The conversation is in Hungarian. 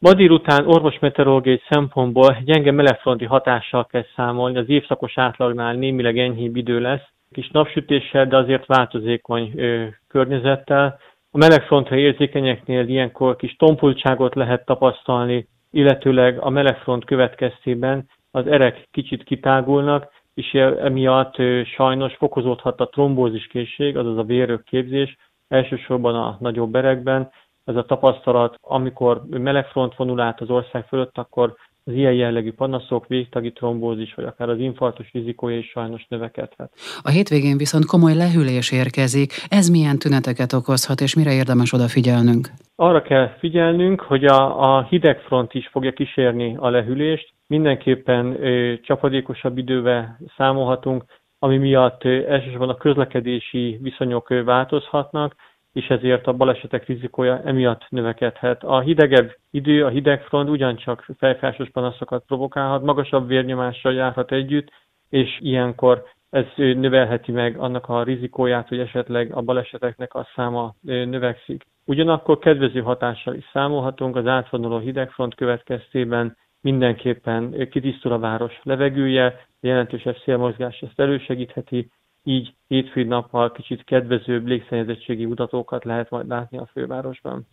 Ma délután orvosmeteorológiai szempontból gyenge melegfronti hatással kell számolni, az évszakos átlagnál némileg enyhébb idő lesz, kis napsütéssel, de azért változékony ö, környezettel. A melegfrontra érzékenyeknél ilyenkor kis tompultságot lehet tapasztalni, illetőleg a melegfront következtében az erek kicsit kitágulnak, és emiatt ö, sajnos fokozódhat a trombózis készség, azaz a vérök képzés, elsősorban a nagyobb erekben, ez a tapasztalat, amikor melegfront vonul át az ország fölött, akkor az ilyen jellegű panaszok, végtagi trombózis, vagy akár az infarktus rizikója is sajnos növekedhet. A hétvégén viszont komoly lehűlés érkezik. Ez milyen tüneteket okozhat, és mire érdemes odafigyelnünk? Arra kell figyelnünk, hogy a, a hidegfront is fogja kísérni a lehűlést. Mindenképpen ö, csapadékosabb idővel számolhatunk, ami miatt ö, elsősorban a közlekedési viszonyok ö, változhatnak, és ezért a balesetek rizikója emiatt növekedhet. A hidegebb idő, a hidegfront ugyancsak fejfásos panaszokat provokálhat, magasabb vérnyomással járhat együtt, és ilyenkor ez növelheti meg annak a rizikóját, hogy esetleg a baleseteknek a száma növekszik. Ugyanakkor kedvező hatással is számolhatunk, az átvonuló hidegfront következtében mindenképpen kitisztul a város levegője, jelentősebb szélmozgás ezt elősegítheti, így hétfői nappal kicsit kedvezőbb légszennyezettségi mutatókat lehet majd látni a fővárosban.